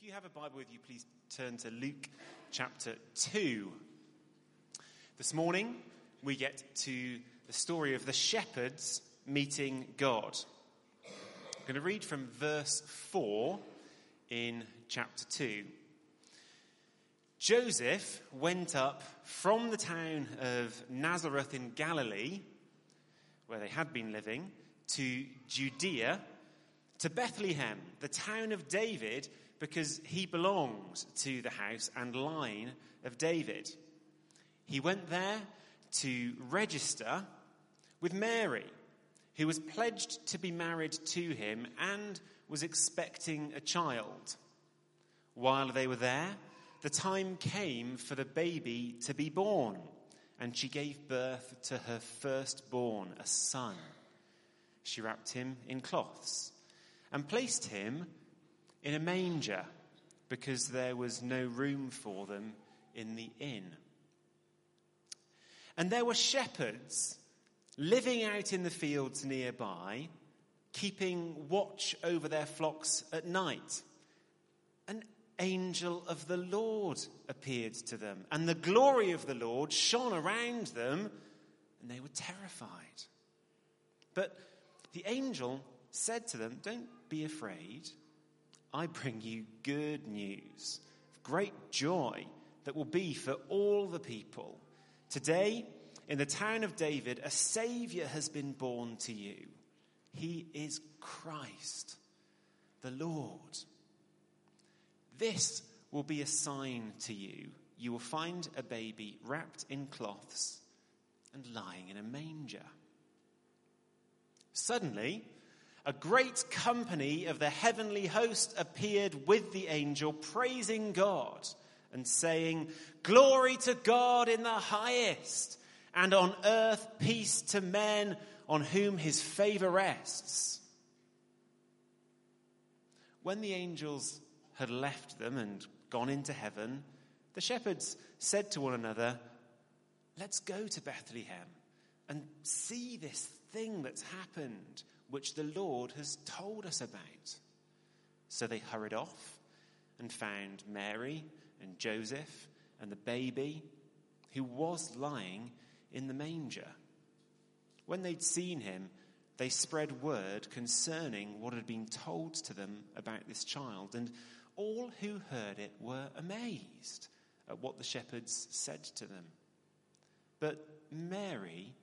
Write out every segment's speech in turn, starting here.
If you have a Bible with you, please turn to Luke chapter 2. This morning, we get to the story of the shepherds meeting God. I'm going to read from verse 4 in chapter 2. Joseph went up from the town of Nazareth in Galilee, where they had been living, to Judea, to Bethlehem, the town of David because he belonged to the house and line of David. He went there to register with Mary, who was pledged to be married to him and was expecting a child. While they were there, the time came for the baby to be born, and she gave birth to her firstborn, a son. She wrapped him in cloths and placed him in a manger because there was no room for them in the inn. And there were shepherds living out in the fields nearby, keeping watch over their flocks at night. An angel of the Lord appeared to them, and the glory of the Lord shone around them, and they were terrified. But the angel said to them, Don't be afraid. I bring you good news great joy that will be for all the people. Today, in the town of David, a Savior has been born to you. He is Christ, the Lord. This will be a sign to you. You will find a baby wrapped in cloths and lying in a manger. Suddenly, a great company of the heavenly host appeared with the angel, praising God and saying, Glory to God in the highest, and on earth peace to men on whom his favor rests. When the angels had left them and gone into heaven, the shepherds said to one another, Let's go to Bethlehem and see this thing that's happened which the Lord has told us about. So they hurried off and found Mary and Joseph and the baby who was lying in the manger. When they'd seen him, they spread word concerning what had been told to them about this child, and all who heard it were amazed at what the shepherds said to them. But Mary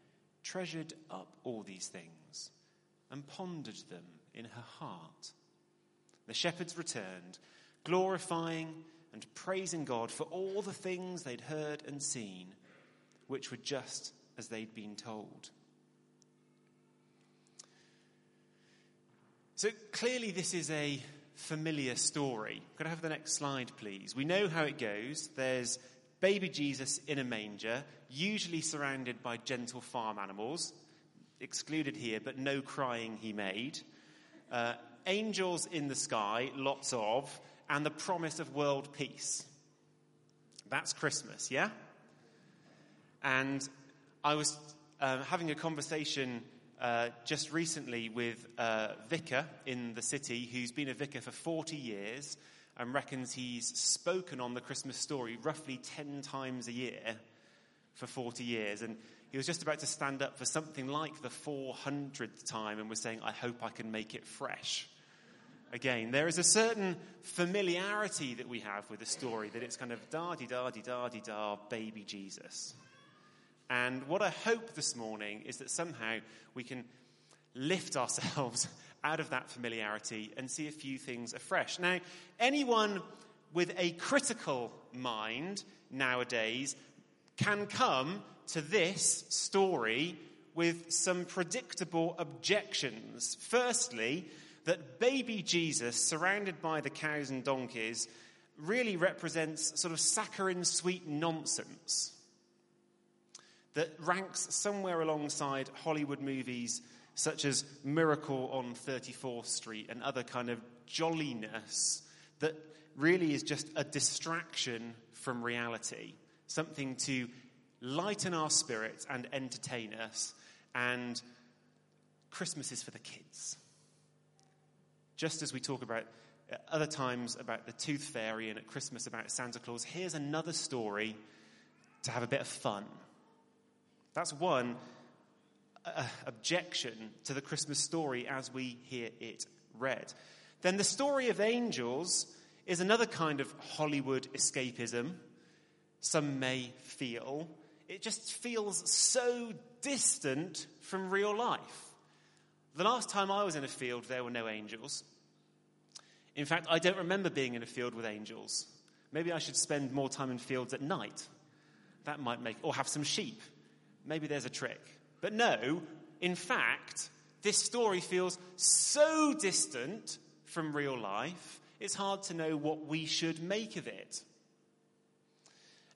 treasured up all these things and pondered them in her heart. The shepherds returned, glorifying and praising God for all the things they'd heard and seen, which were just as they'd been told. So clearly, this is a familiar story. Could I have the next slide, please? We know how it goes. There's baby Jesus in a manger, usually surrounded by gentle farm animals excluded here, but no crying he made. Uh, angels in the sky, lots of, and the promise of world peace. That's Christmas, yeah? And I was uh, having a conversation uh, just recently with a vicar in the city who's been a vicar for 40 years and reckons he's spoken on the Christmas story roughly 10 times a year for 40 years. And he was just about to stand up for something like the 400th time and was saying, I hope I can make it fresh. Again, there is a certain familiarity that we have with the story that it's kind of da di da di da di da, baby Jesus. And what I hope this morning is that somehow we can lift ourselves out of that familiarity and see a few things afresh. Now, anyone with a critical mind nowadays can come to this story with some predictable objections. Firstly, that baby Jesus, surrounded by the cows and donkeys, really represents sort of saccharine sweet nonsense that ranks somewhere alongside Hollywood movies such as Miracle on 34th Street and other kind of jolliness that really is just a distraction from reality, something to lighten our spirits and entertain us. And Christmas is for the kids. Just as we talk about At other times about the tooth fairy, and at Christmas about Santa Claus. Here's another story to have a bit of fun. That's one uh, objection to the Christmas story as we hear it read. Then the story of angels is another kind of Hollywood escapism, some may feel. It just feels so distant from real life. The last time I was in a field, there were no angels. In fact, I don't remember being in a field with angels. Maybe I should spend more time in fields at night. That might make, or have some sheep. Maybe there's a trick. But no, in fact, this story feels so distant from real life, it's hard to know what we should make of it.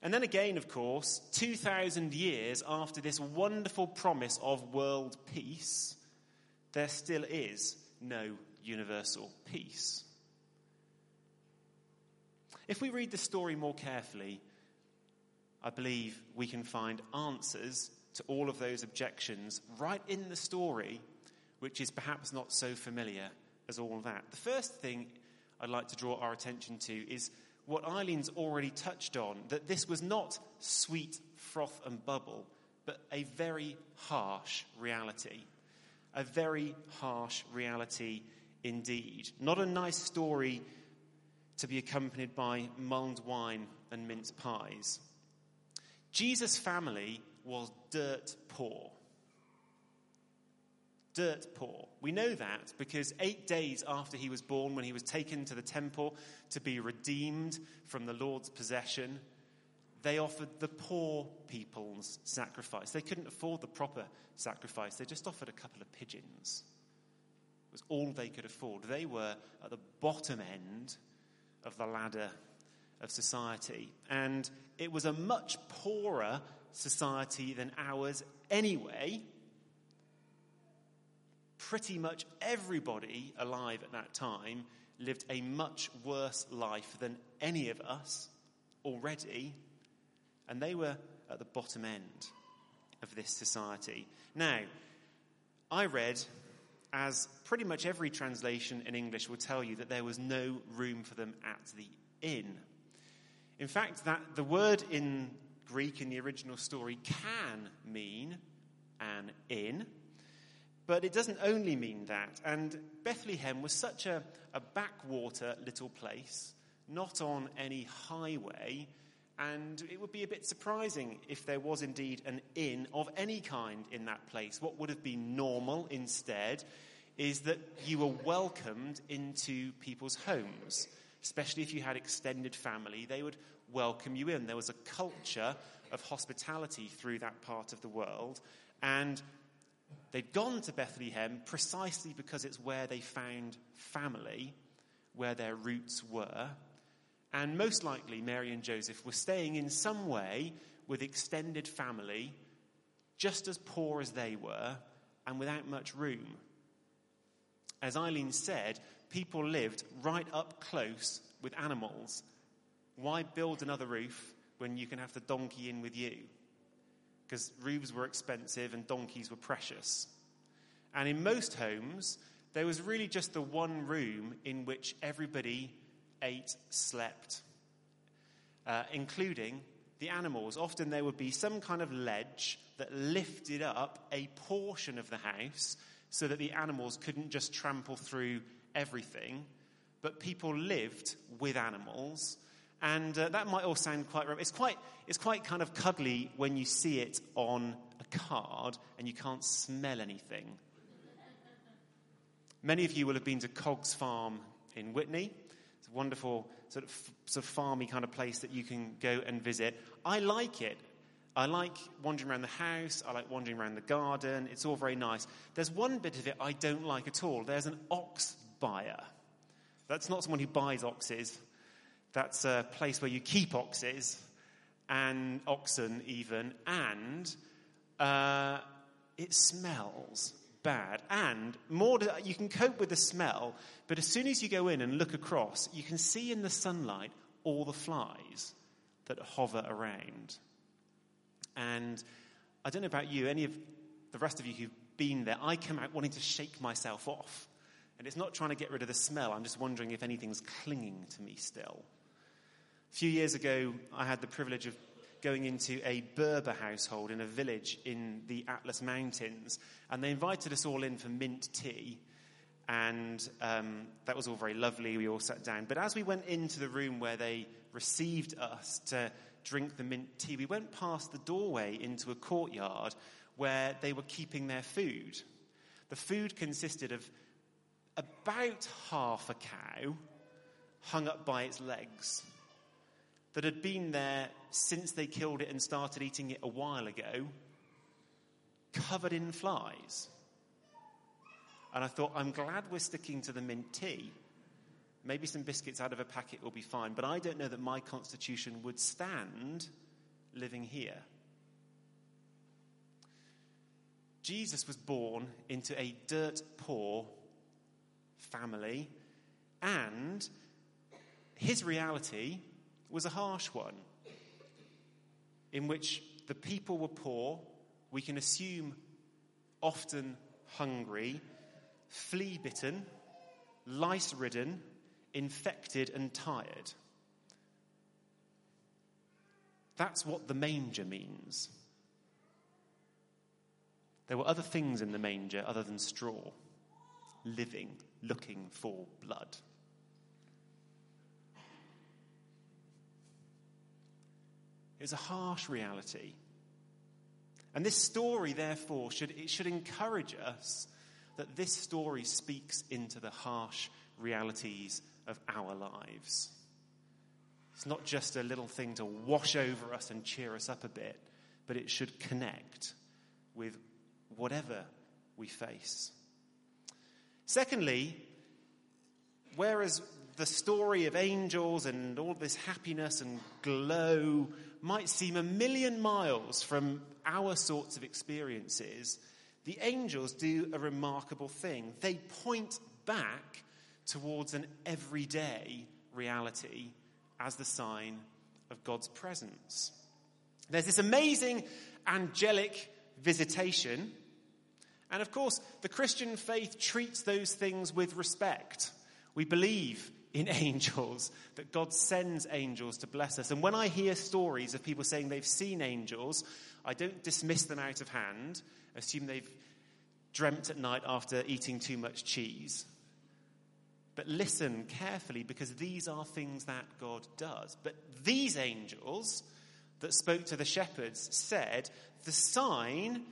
And then again, of course, 2,000 years after this wonderful promise of world peace, there still is no universal peace. If we read the story more carefully, I believe we can find answers to all of those objections right in the story, which is perhaps not so familiar as all that. The first thing I'd like to draw our attention to is what Eileen's already touched on that this was not sweet froth and bubble, but a very harsh reality. A very harsh reality indeed. Not a nice story to be accompanied by mulled wine and mince pies. Jesus' family was dirt poor dirt poor. We know that because eight days after he was born, when he was taken to the temple to be redeemed from the Lord's possession, they offered the poor people's sacrifice. They couldn't afford the proper sacrifice, they just offered a couple of pigeons. It was all they could afford. They were at the bottom end of the ladder of society. And it was a much poorer society than ours anyway pretty much everybody alive at that time lived a much worse life than any of us already, and they were at the bottom end of this society. Now, I read, as pretty much every translation in English will tell you, that there was no room for them at the inn. In fact, that the word in Greek in the original story can mean an inn. But it doesn't only mean that. And Bethlehem was such a, a backwater little place, not on any highway. And it would be a bit surprising if there was indeed an inn of any kind in that place. What would have been normal instead is that you were welcomed into people's homes, especially if you had extended family. They would welcome you in. There was a culture of hospitality through that part of the world. And They'd gone to Bethlehem precisely because it's where they found family, where their roots were. And most likely, Mary and Joseph were staying in some way with extended family, just as poor as they were, and without much room. As Eileen said, people lived right up close with animals. Why build another roof when you can have the donkey in with you? Because roofs were expensive and donkeys were precious. And in most homes, there was really just the one room in which everybody ate, slept, uh, including the animals. Often there would be some kind of ledge that lifted up a portion of the house so that the animals couldn't just trample through everything, but people lived with animals and uh, that might all sound quite, it's quite, it's quite kind of cuddly when you see it on a card and you can't smell anything. Many of you will have been to Cogges Farm in Witney. It's a wonderful sort of, sort of farmy kind of place that you can go and visit. I like it. I like wandering around the house. I like wandering around the garden. It's all very nice. There's one bit of it I don't like at all. There's an ox byre. That's not someone who buys oxes. That's a place where you keep oxes and oxen even, and uh, it smells bad. And more, you can cope with the smell, but as soon as you go in and look across, you can see in the sunlight all the flies that hover around. And I don't know about you, any of the rest of you who've been there, I come out wanting to shake myself off And it's not trying to get rid of the smell, I'm just wondering if anything's clinging to me still. A few years ago, I had the privilege of going into a Berber household in a village in the Atlas Mountains, and they invited us all in for mint tea. And um, that was all very lovely. We all sat down. But as we went into the room where they received us to drink the mint tea, we went past the doorway into a courtyard where they were keeping their food. The food consisted of about half a cow hung up by its legs that had been there since they killed it and started eating it a while ago, covered in flies. And I thought, I'm glad we're sticking to the mint tea. Maybe some biscuits out of a packet will be fine, but I don't know that my constitution would stand living here. Jesus was born into a dirt poor family, and his reality was a harsh one, in which the people were poor, we can assume often hungry, flea bitten, lice ridden, infected, and tired. That's what the manger means. There were other things in the manger other than straw, living, looking for blood. It was a harsh reality. And this story, therefore, should, it should encourage us that this story speaks into the harsh realities of our lives. It's not just a little thing to wash over us and cheer us up a bit, but it should connect with whatever we face. Secondly, whereas the story of angels and all this happiness and glow might seem a million miles from our sorts of experiences, the angels do a remarkable thing. They point back towards an everyday reality as the sign of God's presence. There's this amazing angelic visitation. And of course, the Christian faith treats those things with respect. We believe in angels, that God sends angels to bless us. And when I hear stories of people saying they've seen angels, I don't dismiss them out of hand, assume they've dreamt at night after eating too much cheese. But listen carefully because these are things that God does. But these angels that spoke to the shepherds said, The sign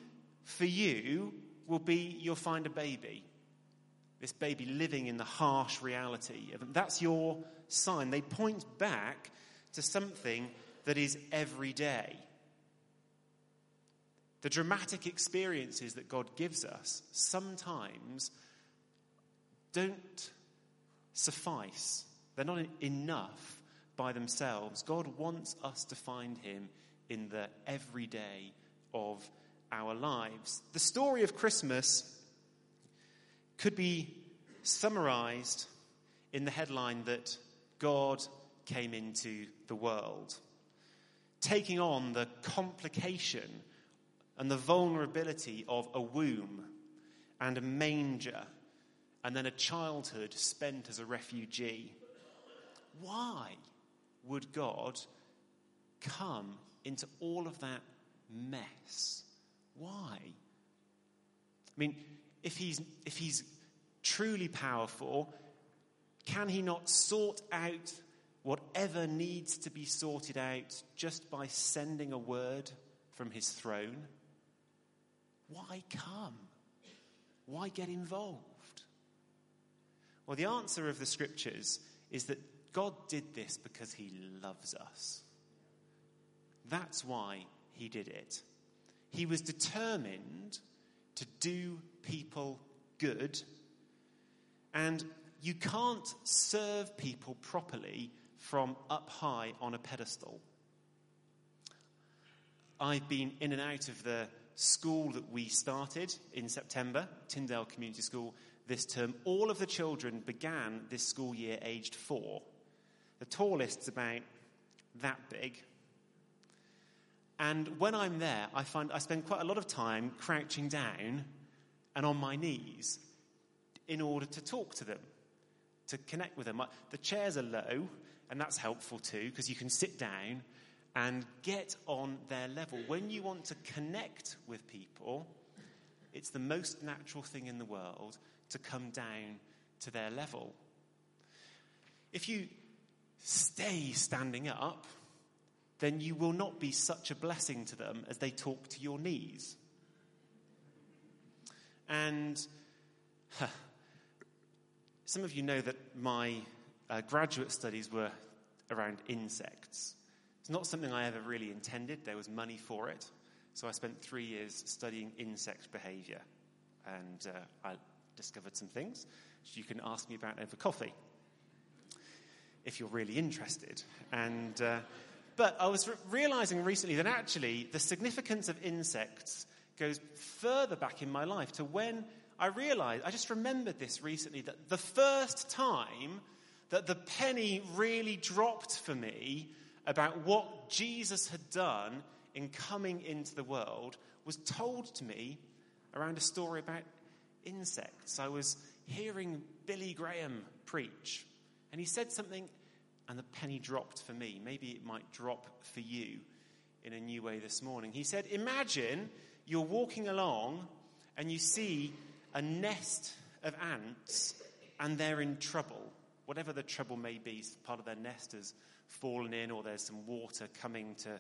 for you will be you'll find a baby this baby living in the harsh reality. That's your sign. They point back to something that is every day. The dramatic experiences that God gives us sometimes don't suffice. They're not enough by themselves. God wants us to find Him in the everyday of our lives. The story of Christmas could be summarized in the headline that God came into the world, taking on the complication and the vulnerability of a womb and a manger and then a childhood spent as a refugee. Why would God come into all of that mess? Why? I mean, if he's, if he's truly powerful, can he not sort out whatever needs to be sorted out just by sending a word from his throne? Why come? Why get involved? Well, the answer of the scriptures is that God did this because he loves us. That's why he did it. He was determined to do people good. And you can't serve people properly from up high on a pedestal. I've been in and out of the school that we started in September, Tyndale Community School, this term. All of the children began this school year aged four. The tallest's about that big. And when I'm there, I find I spend quite a lot of time crouching down and on my knees in order to talk to them, to connect with them. The chairs are low, and that's helpful too, because you can sit down and get on their level. When you want to connect with people, it's the most natural thing in the world to come down to their level. If you stay standing up, then you will not be such a blessing to them as they talk to your knees. And huh, some of you know that my uh, graduate studies were around insects. It's not something I ever really intended, there was money for it. So I spent three years studying insect behavior. And uh, I discovered some things which you can ask me about over coffee if you're really interested. And, uh, but I was re- realizing recently that actually the significance of insects goes further back in my life to when I realized, I just remembered this recently, that the first time that the penny really dropped for me about what Jesus had done in coming into the world was told to me around a story about insects. I was hearing Billy Graham preach, and he said something, and the penny dropped for me. Maybe it might drop for you in a new way this morning. He said, Imagine you're walking along and you see a nest of ants, and they're in trouble. Whatever the trouble may be, part of their nest has fallen in, or there's some water coming to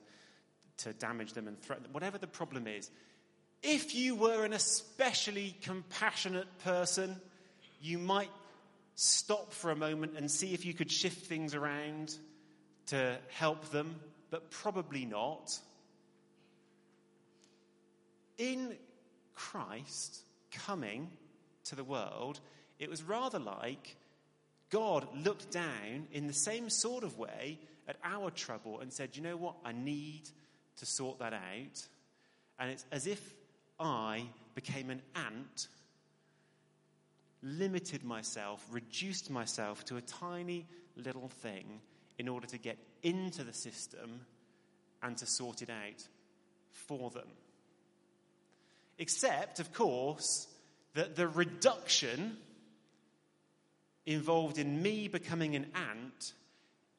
to damage them and threaten them, whatever the problem is, if you were an especially compassionate person, you might stop for a moment and see if you could shift things around to help them, but probably not. In Christ coming to the world, it was rather like God looked down in the same sort of way at our trouble and said, You know what? I need to sort that out. And it's as if I became an ant, limited myself, reduced myself to a tiny little thing in order to get into the system and to sort it out for them. Except, of course, that the reduction involved in me becoming an ant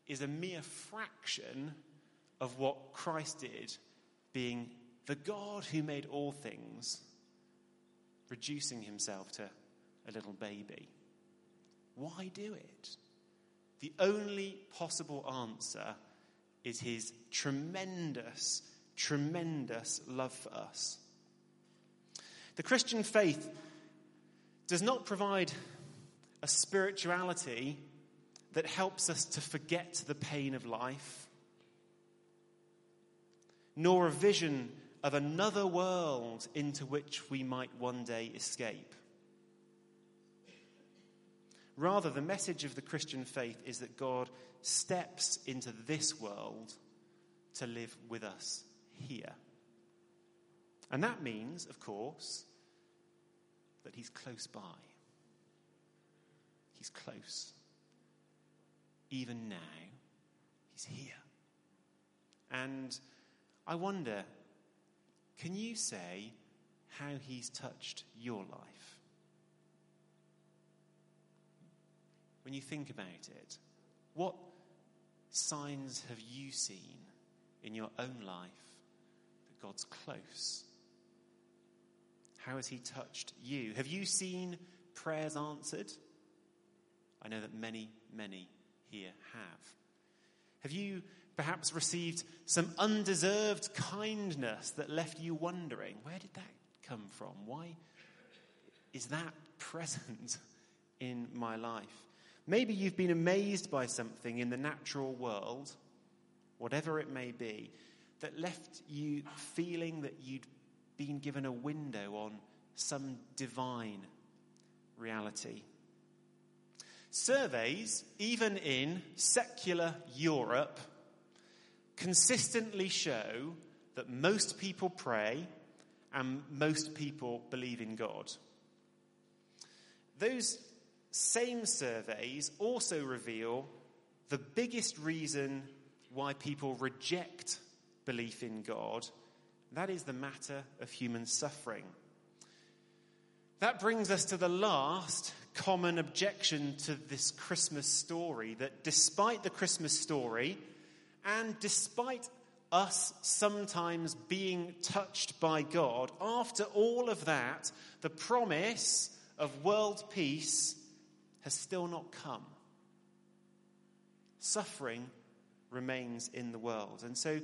is a mere fraction of what Christ did, being the God who made all things, reducing himself to a little baby. Why do it? The only possible answer is his tremendous, tremendous love for us. The Christian faith does not provide a spirituality that helps us to forget the pain of life nor a vision of another world into which we might one day escape. Rather, the message of the Christian faith is that God steps into this world to live with us here. And that means, of course, that He's close by. He's close. Even now, He's here. And I wonder, can you say how he's touched your life? When you think about it, what signs have you seen in your own life that God's close? How has he touched you? Have you seen prayers answered? I know that many, many here have. Have you perhaps received some undeserved kindness that left you wondering, where did that come from? Why is that present in my life? Maybe you've been amazed by something in the natural world, whatever it may be, that left you feeling that you'd been given a window on some divine reality. Surveys, even in secular Europe, consistently show that most people pray and most people believe in God. Those same surveys also reveal the biggest reason why people reject belief in God. That is the matter of human suffering. That brings us to the last common objection to this Christmas story that despite the Christmas story, and despite us sometimes being touched by God, after all of that, the promise of world peace has still not come. Suffering remains in the world. And so